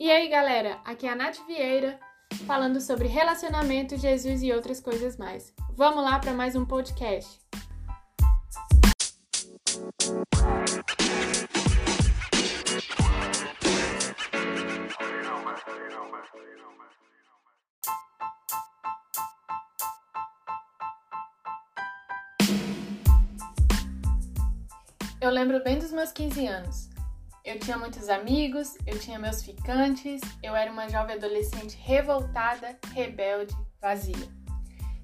E aí, galera, aqui é a Nath Vieira falando sobre relacionamento, Jesus e outras coisas mais. Vamos lá para mais um podcast. Eu lembro bem dos meus 15 anos. Eu tinha muitos amigos, eu tinha meus ficantes, eu era uma jovem adolescente revoltada, rebelde, vazia.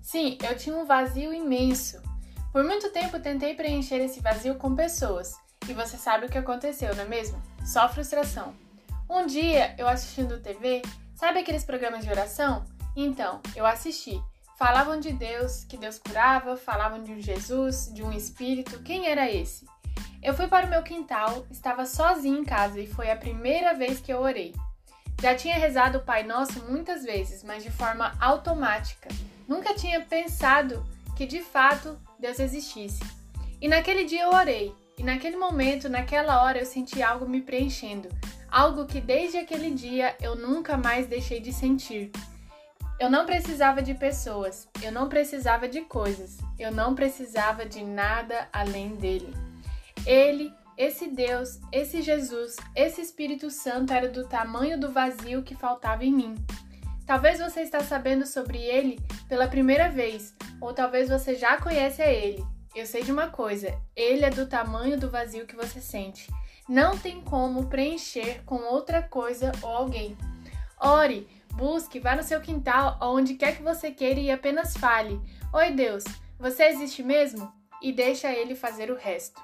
Sim, eu tinha um vazio imenso. Por muito tempo tentei preencher esse vazio com pessoas, e você sabe o que aconteceu, não é mesmo? Só frustração. Um dia, eu assistindo TV, sabe aqueles programas de oração? Então, eu assisti. Falavam de Deus, que Deus curava, falavam de um Jesus, de um Espírito. Quem era esse? Eu fui para o meu quintal, estava sozinha em casa e foi a primeira vez que eu orei. Já tinha rezado o Pai Nosso muitas vezes, mas de forma automática. Nunca tinha pensado que de fato Deus existisse. E naquele dia eu orei, e naquele momento, naquela hora, eu senti algo me preenchendo, algo que desde aquele dia eu nunca mais deixei de sentir. Eu não precisava de pessoas, eu não precisava de coisas, eu não precisava de nada além dele. Ele, esse Deus, esse Jesus, esse Espírito Santo era do tamanho do vazio que faltava em mim. Talvez você está sabendo sobre ele pela primeira vez, ou talvez você já conhece a ele. Eu sei de uma coisa, ele é do tamanho do vazio que você sente. Não tem como preencher com outra coisa ou alguém. Ore, busque, vá no seu quintal, onde quer que você queira e apenas fale: Oi Deus, você existe mesmo? E deixa ele fazer o resto.